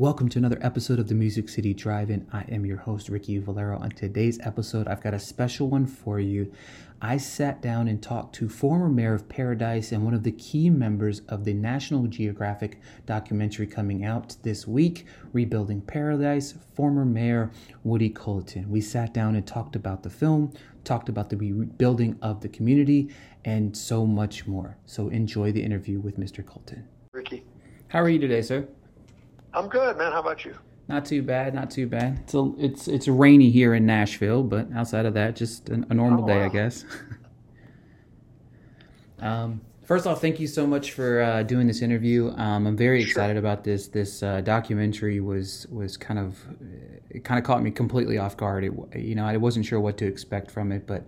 Welcome to another episode of the Music City Drive-In. I am your host, Ricky Valero. On today's episode, I've got a special one for you. I sat down and talked to former mayor of Paradise and one of the key members of the National Geographic documentary coming out this week, Rebuilding Paradise, former mayor Woody Culleton. We sat down and talked about the film, talked about the rebuilding of the community, and so much more. So enjoy the interview with Mr. Colton. Ricky. How are you today, sir? I'm good, man. How about you? Not too bad, not too bad. It's a, it's it's rainy here in Nashville, but outside of that, just a, a normal oh, day, wow. I guess. um, first off, thank you so much for uh, doing this interview. Um, I'm very excited sure. about this. This uh, documentary was was kind of it kind of caught me completely off guard. It, you know, I wasn't sure what to expect from it, but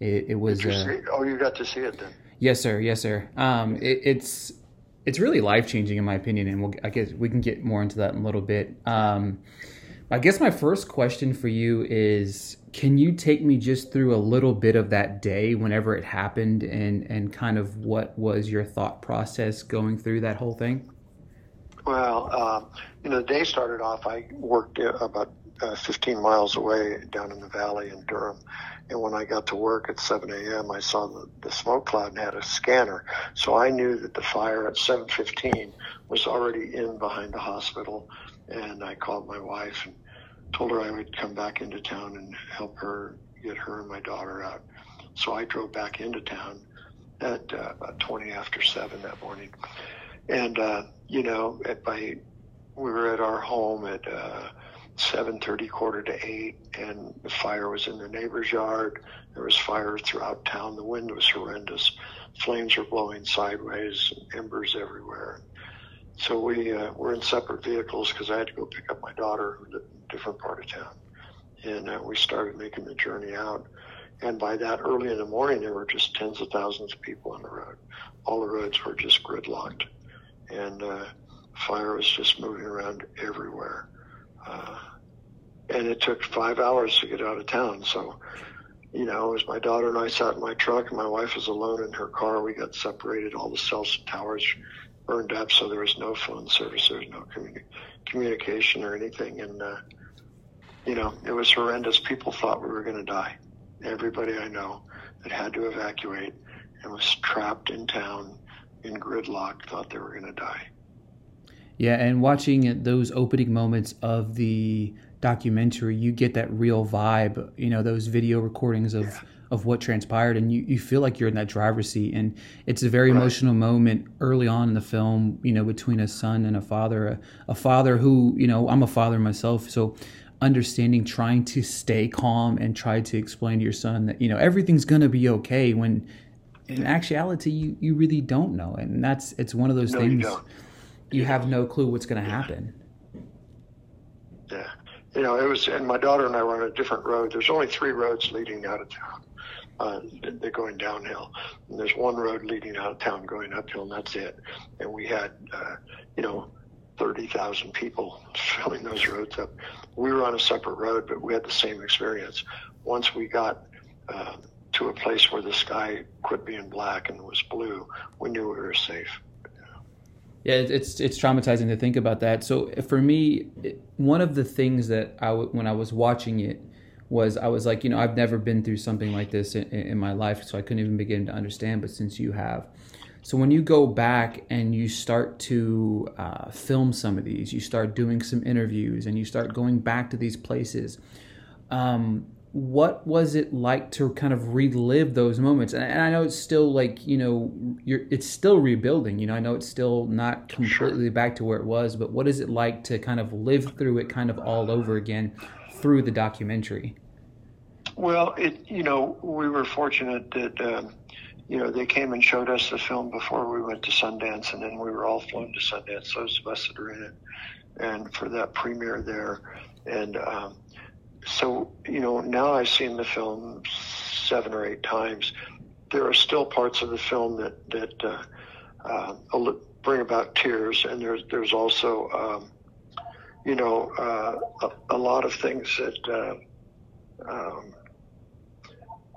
it, it was. Uh, oh, you got to see it then. Yes, sir. Yes, sir. Um, it, it's it's really life changing in my opinion, and we'll, I guess we can get more into that in a little bit. Um, I guess my first question for you is: Can you take me just through a little bit of that day, whenever it happened, and and kind of what was your thought process going through that whole thing? Well, uh, you know, the day started off. I worked about uh, 15 miles away down in the valley in Durham. And when I got to work at 7 a.m., I saw the, the smoke cloud and had a scanner. So I knew that the fire at 7:15 was already in behind the hospital. And I called my wife and told her I would come back into town and help her get her and my daughter out. So I drove back into town at uh, about 20 after 7 that morning. And, uh, you know, at by, we were at our home at, uh, 7.30, quarter to 8, and the fire was in the neighbor's yard. There was fire throughout town. The wind was horrendous. Flames were blowing sideways, embers everywhere. So we uh, were in separate vehicles because I had to go pick up my daughter who lived in a different part of town. And uh, we started making the journey out. And by that early in the morning, there were just tens of thousands of people on the road. All the roads were just gridlocked. And uh, fire was just moving around everywhere. Uh, and it took five hours to get out of town. So, you know, was my daughter and I sat in my truck, and my wife was alone in her car. We got separated. All the cell towers burned up, so there was no phone service. There was no communi- communication or anything. And, uh, you know, it was horrendous. People thought we were going to die. Everybody I know that had to evacuate and was trapped in town in gridlock thought they were going to die. Yeah, and watching those opening moments of the documentary, you get that real vibe. You know, those video recordings of. Yeah. Of what transpired, and you, you feel like you're in that driver's seat, and it's a very right. emotional moment early on in the film. You know, between a son and a father, a, a father who you know I'm a father myself, so understanding trying to stay calm and try to explain to your son that you know everything's going to be okay when in actuality you, you really don't know and that's it's one of those no, things you, have no clue what's going to happen yeah you know, it was, and my daughter and I were on a different road. There's only three roads leading out of town. Uh, they're going downhill. And there's one road leading out of town going uphill, and that's it. And we had, uh, you know, 30,000 people filling those roads up. We were on a separate road, but we had the same experience. Once we got uh, to a place where the sky quit being black and was blue, we knew we were safe. Yeah, it's it's traumatizing to think about that. So for me, one of the things that I when I was watching it was I was like, you know, I've never been through something like this in, in my life, so I couldn't even begin to understand. But since you have, so when you go back and you start to uh, film some of these, you start doing some interviews, and you start going back to these places. Um, what was it like to kind of relive those moments? And, i know it's still like you know you're it's still rebuilding you know i know it's still not completely back to where it was but what is it like to kind of live through it kind of all over again through the documentary? Well it you know we were fortunate that um, you know they came and showed us the film before we went to sundance and then we were all flown to sundance. Those of us that are in it and for that premiere there and um, so you know now I've seen the film seven or eight times. There are still parts of the film that that uh, uh, bring about tears, and there's there's also um, you know uh, a, a, lot of things that. Uh, um,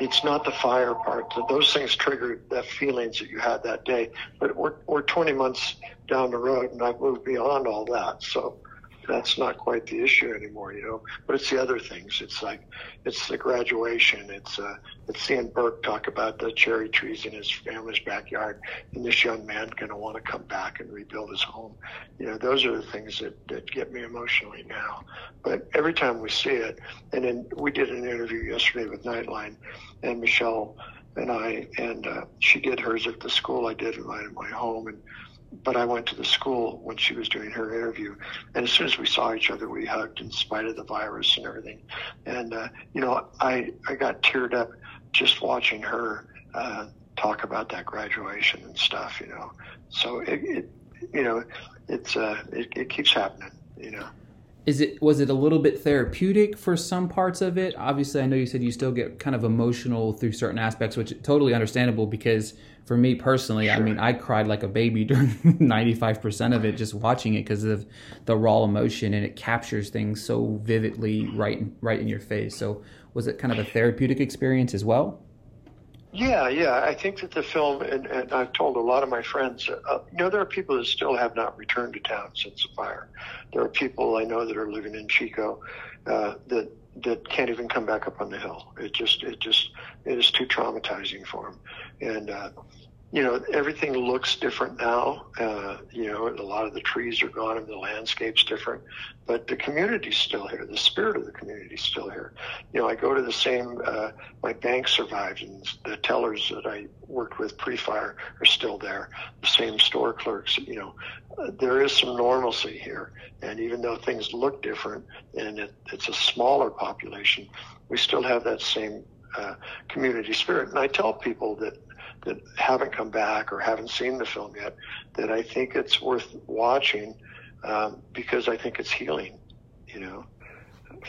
it's not the fire part. Those things trigger the feelings that you had that day. But we're, we're 20 months down the road, and I've moved beyond all that. So that's not quite the issue anymore, you know. But it's the other things. It's like it's the graduation. It's uh, it's seeing Burke talk about the cherry trees in his family's backyard, and this young man going to want to come back and rebuild his home. You know, those are the things that that get me emotionally now. But every time we see it, and then we did an interview yesterday with Nightline, and Michelle and I, and uh, she did hers at the school. I did mine at my home, and but I went to the school when she was doing her interview, and as soon as we saw each other, we hugged in spite of the virus and everything. And uh, you know, I I got teared up just watching her uh, talk about that graduation and stuff. You know, so it, it you know, it's uh, it, it keeps happening. You know is it was it a little bit therapeutic for some parts of it? Obviously i know you said you still get kind of emotional through certain aspects which is totally understandable because for me personally sure. i mean i cried like a baby during 95% of it just watching it because of the raw emotion and it captures things so vividly right right in your face. So was it kind of a therapeutic experience as well yeah, yeah. I think that the film, and, and I've told a lot of my friends, uh, you know, there are people that still have not returned to town since the fire. There are people I know that are living in Chico uh, that that can't even come back up on the hill. It just, it just, it is too traumatizing for them. And uh, you know, everything looks different now. Uh, you know, a lot of the trees are gone and the landscape's different, but the community's still here. The spirit of the community's still here. You know, I go to the same, uh, my bank survived and the tellers that I worked with pre-fire are still there. The same store clerks, you know, uh, there is some normalcy here. And even though things look different and it, it's a smaller population, we still have that same uh, community spirit. And I tell people that that haven't come back or haven't seen the film yet that I think it's worth watching um, because I think it's healing, you know,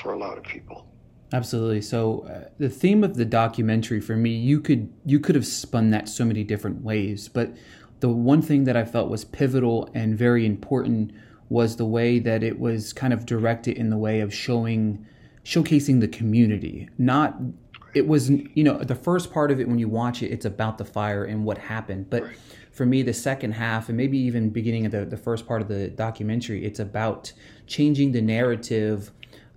for a lot of people. Absolutely. So uh, the theme of the documentary for me, you could you could have spun that so many different ways, but the one thing that I felt was pivotal and very important was the way that it was kind of directed in the way of showing showcasing the community, not it was you know the first part of it when you watch it it's about the fire and what happened but right. for me the second half and maybe even beginning of the, the first part of the documentary it's about changing the narrative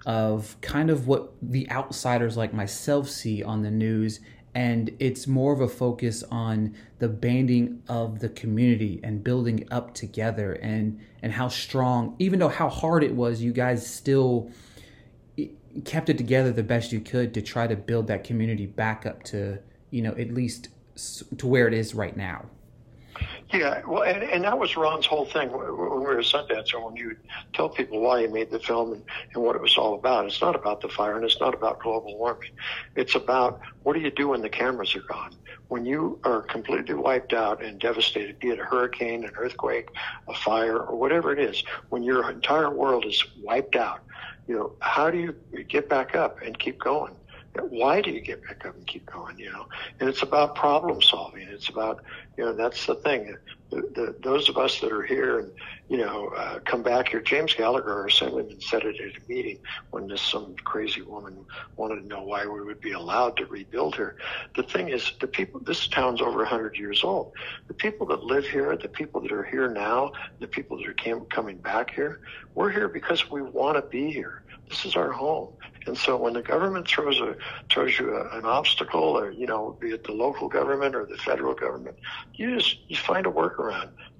of kind of what the outsiders like myself see on the news and it's more of a focus on the banding of the community and building up together and and how strong even though how hard it was you guys still kept it together the best you could to try to build that community back up to you know at least to where it is right now. Yeah, well, and, and that was Ron's whole thing when we were at Sundance, and when you tell people why he made the film and, and what it was all about. It's not about the fire, and it's not about global warming. It's about what do you do when the cameras are gone? When you are completely wiped out and devastated, be it a hurricane, an earthquake, a fire, or whatever it is, when your entire world is wiped out, you know, how do you get back up and keep going? Why do you get back up and keep going? You know, and it's about problem solving. It's about, you know, that's the thing. The, the, those of us that are here and, you know, uh, come back here. James Gallagher, our assemblyman, said it at a meeting when this some crazy woman wanted to know why we would be allowed to rebuild here. The thing is, the people. This town's over 100 years old. The people that live here, the people that are here now, the people that are coming back here, we're here because we want to be here. This is our home. And so when the government throws a throws you a, an obstacle, or you know, be it the local government or the federal government, you just you find a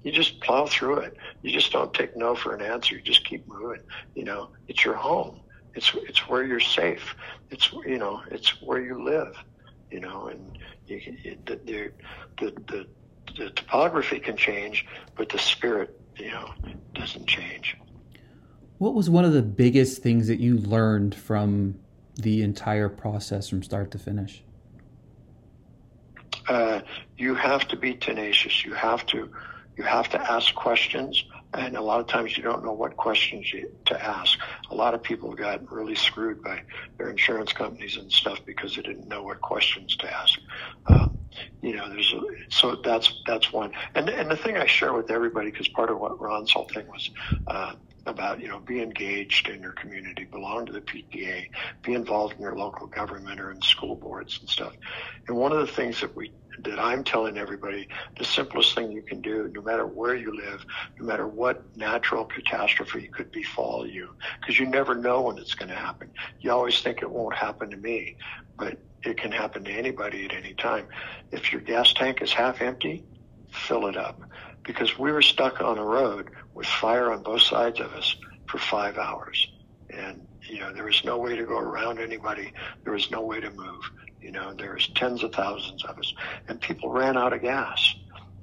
You just plow through it. You just don't take no for an answer. You just keep moving. You know, it's your home. It's it's where you're safe. It's you know, it's where you live. You know, and you can, the the the the topography can change, but the spirit, you know, doesn't change. What was one of the biggest things that you learned from the entire process from start to finish? Uh, you have to be tenacious. You have to you have to ask questions, and a lot of times you don't know what questions you, to ask. A lot of people got really screwed by their insurance companies and stuff because they didn't know what questions to ask. Um, you know, there's a, so that's that's one. And and the thing I share with everybody because part of what Ron's whole thing was. Uh, about, you know, be engaged in your community, belong to the PTA, be involved in your local government or in school boards and stuff. And one of the things that we, that I'm telling everybody the simplest thing you can do, no matter where you live, no matter what natural catastrophe could befall you, because you never know when it's going to happen. You always think it won't happen to me, but it can happen to anybody at any time. If your gas tank is half empty, fill it up. Because we were stuck on a road with fire on both sides of us for five hours. And, you know, there was no way to go around anybody. There was no way to move. You know, there was tens of thousands of us. And people ran out of gas.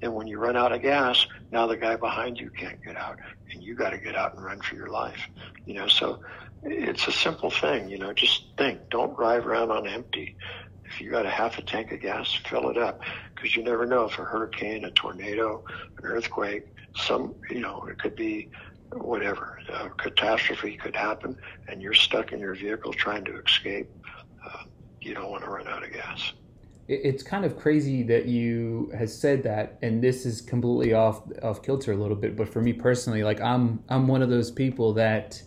And when you run out of gas, now the guy behind you can't get out, and you got to get out and run for your life. You know, so it's a simple thing. You know, just think. Don't drive around on empty. If you got a half a tank of gas, fill it up, because you never know if a hurricane, a tornado, an earthquake, some, you know, it could be whatever, a catastrophe could happen, and you're stuck in your vehicle trying to escape. Uh, you don't want to run out of gas it's kind of crazy that you has said that and this is completely off off kilter a little bit but for me personally like i'm i'm one of those people that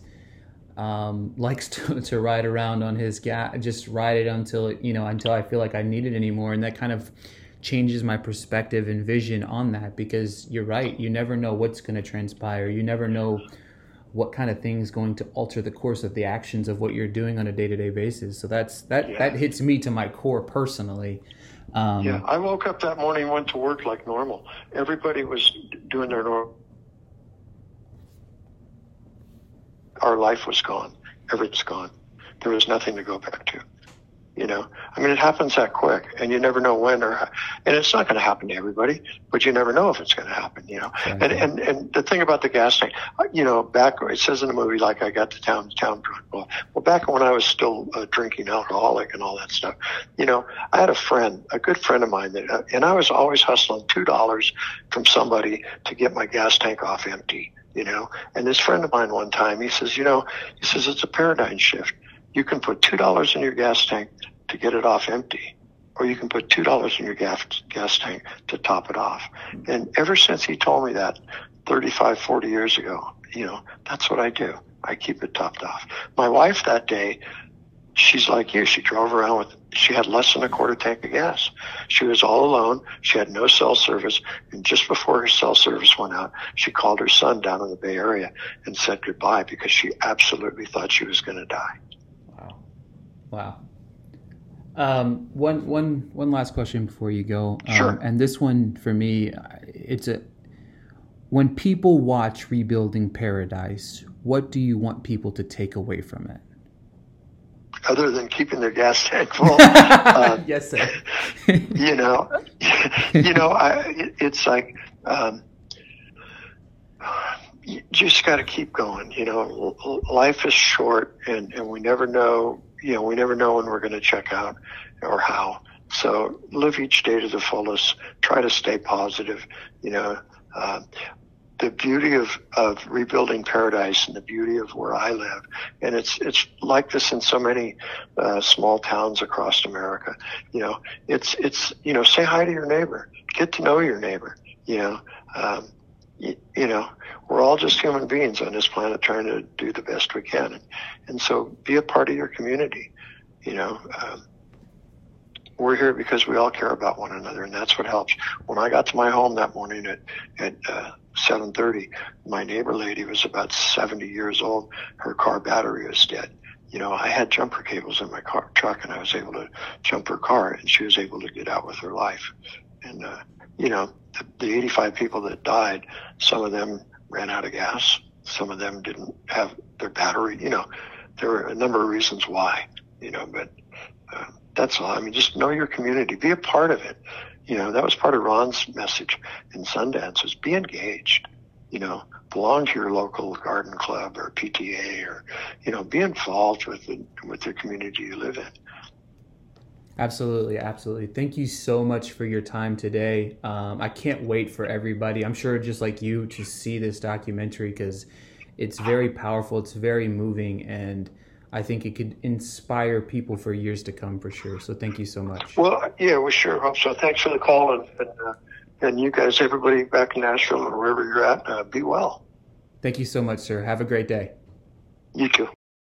um, likes to, to ride around on his gas just ride it until you know until i feel like i need it anymore. And that kind of changes my perspective and vision on that because you're right. You never know what's going to transpire. You never know what kind of things going to alter the course of the actions of what you're doing on a day-to-day basis. So that's that yeah. that hits me to my core personally. Um, yeah i woke up that morning went to work like normal. Everybody was doing their normal our life was gone everything's gone there was nothing to go back to you know, I mean, it happens that quick, and you never know when or, how, and it's not going to happen to everybody, but you never know if it's going to happen. You know, and and and the thing about the gas tank, uh, you know, back it says in the movie like I got to town town drunk. Well, well, back when I was still a drinking alcoholic and all that stuff, you know, I had a friend, a good friend of mine that, uh, and I was always hustling two dollars from somebody to get my gas tank off empty. You know, and this friend of mine one time, he says, you know, he says it's a paradigm shift you can put two dollars in your gas tank to get it off empty, or you can put two dollars in your gas gas tank to top it off. And ever since he told me that 35, 40 years ago, you know, that's what I do. I keep it topped off. My wife that day, she's like you. She drove around with, she had less than a quarter tank of gas. She was all alone. She had no cell service. And just before her cell service went out, she called her son down in the Bay Area and said goodbye because she absolutely thought she was going to die. Wow. Wow. Um, one, one, one last question before you go. Um, sure. And this one for me, it's a when people watch Rebuilding Paradise, what do you want people to take away from it? Other than keeping their gas tank full, uh, yes, sir. you know, you know, I, it's like um, you just got to keep going. You know, life is short, and and we never know you know, we never know when we're going to check out or how. So live each day to the fullest. Try to stay positive. You know, uh, the beauty of, of rebuilding paradise and the beauty of where I live, and it's it's like this in so many uh, small towns across America. You know, it's it's you know, say hi to your neighbor, get to know your neighbor. You know, um, you, you know, we're all just human beings on this planet trying to do the best we can. And, and so be a part of your community. You know, um, we're here because we all care about one another, and that's what helps. When I got to my home that morning at at uh, 7:30, my neighbor lady was about 70 years old. Her car battery was dead. You know, I had jumper cables in my car truck, and I was able to jump her car, and she was able to get out with her life. And uh, you know, the, the 85 people that died, some of them ran out of gas. Some of them didn't have their battery. You know, there were a number of reasons why. You know, but uh, that's all. I mean, just know your community, be a part of it. You know, that was part of Ron's message in Sundance was be engaged. You know, belong to your local garden club or PTA or, you know, be involved with the, with the community you live in. Absolutely, absolutely. Thank you so much for your time today. Um, I can't wait for everybody. I'm sure just like you to see this documentary because it's very powerful. It's very moving, and I think it could inspire people for years to come for sure. So thank you so much. Well, yeah, we sure hope so. Thanks for the call, and and, uh, and you guys, everybody back in Nashville or wherever you're at, uh, be well. Thank you so much, sir. Have a great day. You too.